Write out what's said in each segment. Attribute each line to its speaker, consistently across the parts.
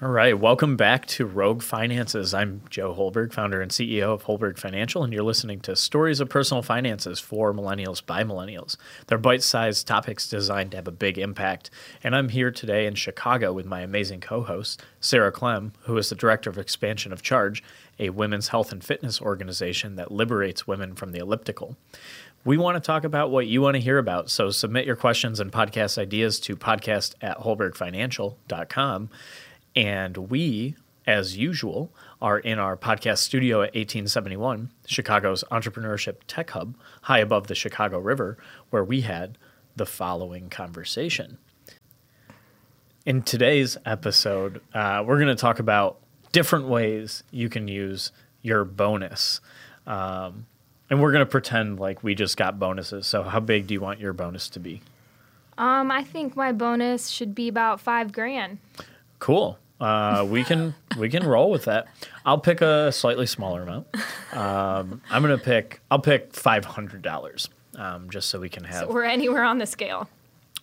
Speaker 1: All right, welcome back to Rogue Finances. I'm Joe Holberg, founder and CEO of Holberg Financial, and you're listening to Stories of Personal Finances for Millennials by Millennials. They're bite sized topics designed to have a big impact. And I'm here today in Chicago with my amazing co host, Sarah Clem, who is the Director of Expansion of Charge, a women's health and fitness organization that liberates women from the elliptical. We want to talk about what you want to hear about. So submit your questions and podcast ideas to podcast at holbergfinancial.com. And we, as usual, are in our podcast studio at 1871, Chicago's entrepreneurship tech hub, high above the Chicago River, where we had the following conversation. In today's episode, uh, we're going to talk about different ways you can use your bonus. Um, and we're going to pretend like we just got bonuses. So, how big do you want your bonus to be?
Speaker 2: Um, I think my bonus should be about five grand.
Speaker 1: Cool. Uh, we can we can roll with that. I'll pick a slightly smaller amount. Um, I'm gonna pick. I'll pick five hundred dollars, um, just so we can have.
Speaker 2: So we're anywhere on the scale.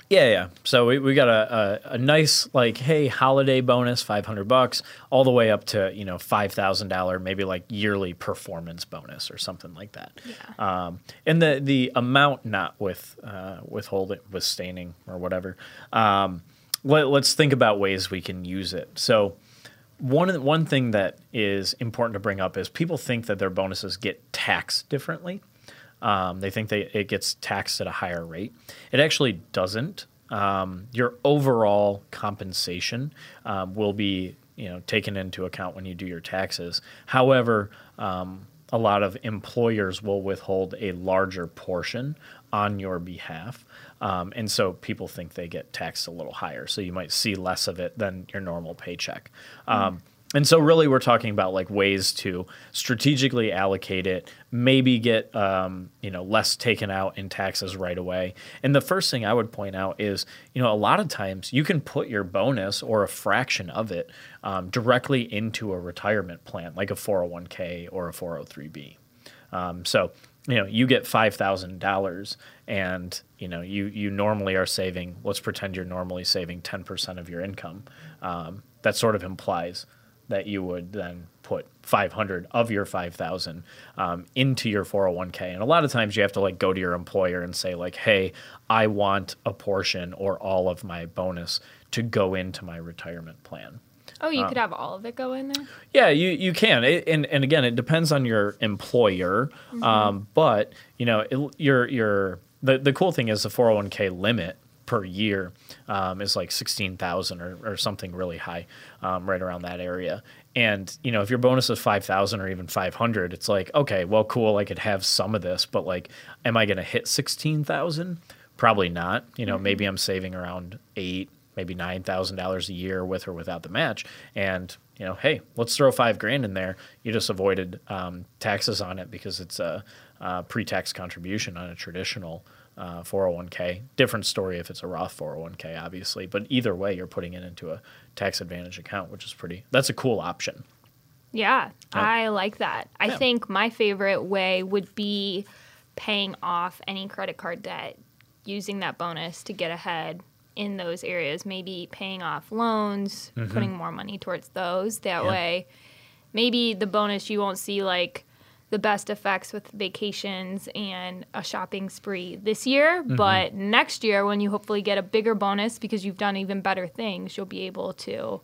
Speaker 1: Yeah, yeah. So we, we got a, a, a nice like hey holiday bonus, five hundred bucks, all the way up to you know five thousand dollar maybe like yearly performance bonus or something like that.
Speaker 2: Yeah.
Speaker 1: Um, and the the amount not with uh, withholding withstanding or whatever. Um, let, us think about ways we can use it. So one one thing that is important to bring up is people think that their bonuses get taxed differently. Um, they think they, it gets taxed at a higher rate. It actually doesn't. Um, your overall compensation um, will be you know taken into account when you do your taxes. However, um, a lot of employers will withhold a larger portion on your behalf. Um, and so people think they get taxed a little higher. So you might see less of it than your normal paycheck. Um, and so really we're talking about like ways to strategically allocate it, maybe get um, you know less taken out in taxes right away. And the first thing I would point out is you know a lot of times you can put your bonus or a fraction of it um, directly into a retirement plan like a 401k or a 403b. Um, so you know you get five thousand dollars and you know you you normally are saving let's pretend you're normally saving 10% of your income. Um, that sort of implies that you would then put 500 of your 5000 um, into your 401k and a lot of times you have to like go to your employer and say like hey i want a portion or all of my bonus to go into my retirement plan
Speaker 2: Oh, you could have all of it go in there.
Speaker 1: yeah, you you can, it, and and again, it depends on your employer. Um, but you know, it, your your the the cool thing is the four hundred one k limit per year um, is like sixteen thousand or or something really high, um, right around that area. And you know, if your bonus is five thousand or even five hundred, it's like okay, well, cool, I could have some of this, but like, am I going to hit sixteen thousand? Probably not. You know, maybe I'm saving around eight maybe nine thousand dollars a year with or without the match. And you know, hey, let's throw five grand in there. You just avoided um, taxes on it because it's a, a pre-tax contribution on a traditional uh, 401k. Different story if it's a Roth 401k, obviously. But either way, you're putting it into a tax advantage account, which is pretty. That's a cool option.
Speaker 2: Yeah, I like that. I
Speaker 1: Yeah.
Speaker 2: think my favorite way would be paying off any credit card debt using that bonus to get ahead in those areas. Maybe paying off loans, mm-hmm. putting more money towards those. That
Speaker 1: Yeah.
Speaker 2: way, maybe the bonus you won't see like the best effects with vacations and a shopping spree this year, mm-hmm. but next year when you hopefully get a bigger bonus because you've done even better things, you'll be able to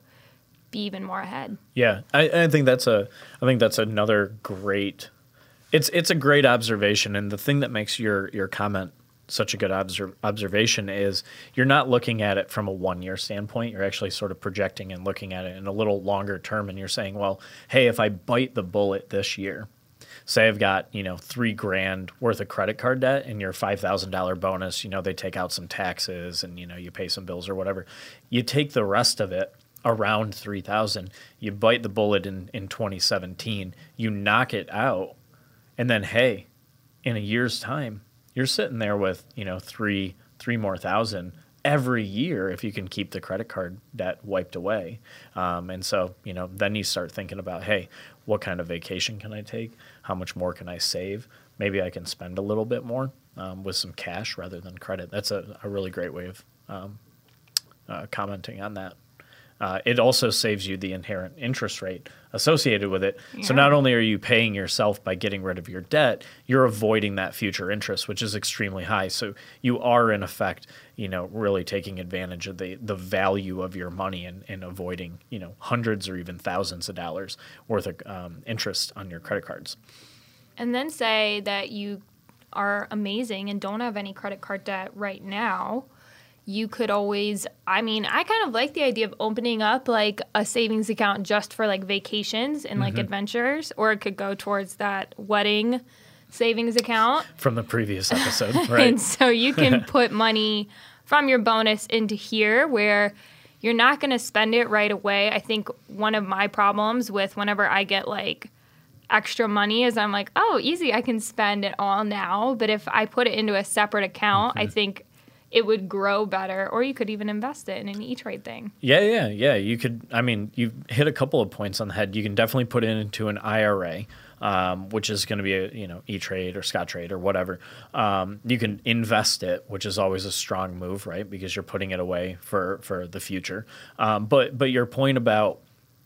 Speaker 2: be even more ahead.
Speaker 1: Yeah, I, I think that's a I think that's another great. It's it's a great observation, and the thing that makes your your comment such a good obser- observation is you're not looking at it from a one year standpoint. You're actually sort of projecting and looking at it in a little longer term, and you're saying, well, hey, if I bite the bullet this year, say I've got you know three grand worth of credit card debt and your five thousand dollar bonus, you know they take out some taxes and you know you pay some bills or whatever. You take the rest of it around three thousand. You bite the bullet in in 2017. You knock it out, and then hey, in a year's time, you're sitting there with you know three three more thousand every year if you can keep the credit card debt wiped away. Um, and so you know then you start thinking about hey, what kind of vacation can I take? How much more can I save? Maybe I can spend a little bit more um, with some cash rather than credit. That's a, a really great way of um, uh, commenting on that. Uh, it also saves you the inherent interest rate associated with it. So not only are you paying yourself by getting rid of your debt, you're avoiding that future interest, which is extremely high. So you are in effect, you know, really taking advantage of the the value of your money and, and avoiding, you know, hundreds or even thousands of dollars worth of um, interest on your credit cards.
Speaker 2: And then say that you are amazing and don't have any credit card debt right now. You could always, I mean, I kind of like the idea of opening up like a savings account just for like vacations and like mm-hmm. adventures, or it could go towards that wedding savings account.
Speaker 1: From the previous episode, right?
Speaker 2: And so you can put money from your bonus into here where you're not going to spend it right away. I think one of my problems with whenever I get like extra money is I'm like, oh, easy, I can spend it all now. But if I put it into a separate account, I mm-hmm. think it would grow better. Or you could even invest it in an E Trade thing.
Speaker 1: Yeah, yeah, yeah. You could. I mean, you hit a couple of points on the head. You can definitely put it into an IRA, um, which is going to be a you know E Trade or Scottrade or whatever. Um, you can invest it, which is always a strong move, right? Because you're putting it away for for the future. Um, but but your point about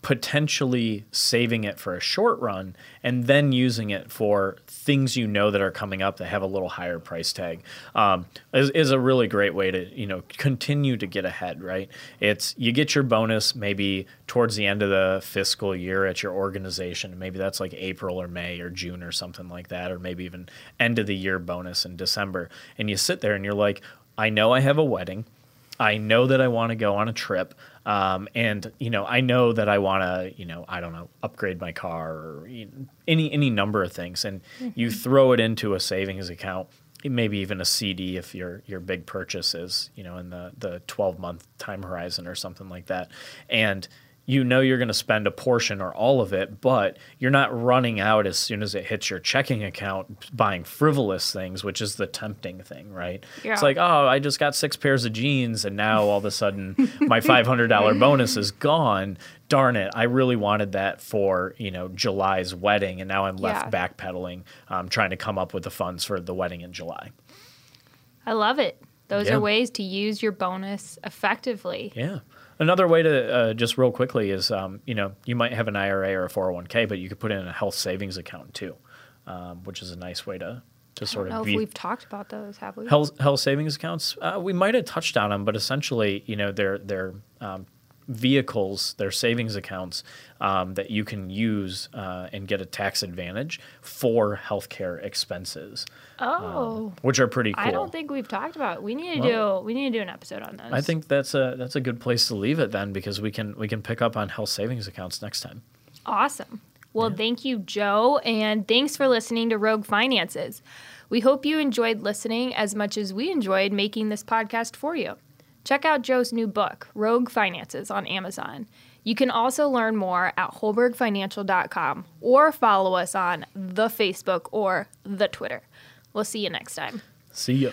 Speaker 1: potentially saving it for a short run and then using it for things you know that are coming up that have a little higher price tag um, is, is a really great way to you know continue to get ahead right? It's you get your bonus maybe towards the end of the fiscal year at your organization. Maybe that's like april or may or june or something like that or maybe even end of the year bonus in december. And you sit there and you're like i know i have a wedding I know that I want to go on a trip, um, and you know, I know that I want to, you know, I don't know, upgrade my car or you know, any any number of things, and you throw it into a savings account, maybe even a CD if your your big purchase is, you know, in the the twelve month time horizon or something like that, and you know you're going to spend a portion or all of it, but you're not running out as soon as it hits your checking account buying frivolous things, which is the tempting thing, right?
Speaker 2: Yeah.
Speaker 1: It's like, oh, I just got six pairs of jeans and now all of a sudden my $500 bonus is gone. Darn it. I really wanted that for, you know, July's wedding and now I'm left
Speaker 2: Yeah.
Speaker 1: backpedaling, um, trying to come up with the funds for the wedding in July.
Speaker 2: I love it. Those
Speaker 1: Yeah.
Speaker 2: are ways to use your bonus effectively.
Speaker 1: Yeah. Another way to uh, just real quickly is, um, you know, you might have an IRA or a 401k, but you could put in a health savings account too, um, which is a nice way to to
Speaker 2: I
Speaker 1: sort
Speaker 2: don't know
Speaker 1: of
Speaker 2: if
Speaker 1: be
Speaker 2: we've talked about those, have we?
Speaker 1: health health savings accounts. Uh, we might have touched on them, but essentially, you know, they're they're um, vehicles, they're savings accounts um, that you can use uh, and get a tax advantage for healthcare expenses,
Speaker 2: Oh.
Speaker 1: which are pretty cool.
Speaker 2: I don't think we've talked about. It. We need to
Speaker 1: Well-
Speaker 2: do. We need to do an episode on those.
Speaker 1: I think that's a that's a good place to leave it then because we can we can pick up on health savings accounts next time.
Speaker 2: Awesome. Well, thank you, Joe, and thanks for listening to Rogue Finances. We hope you enjoyed listening as much as we enjoyed making this podcast for you. Check out Joe's new book, Rogue Finances, on Amazon. You can also learn more at holbergfinancial.com or follow us on the Facebook or the Twitter. We'll see you next time.
Speaker 1: See ya.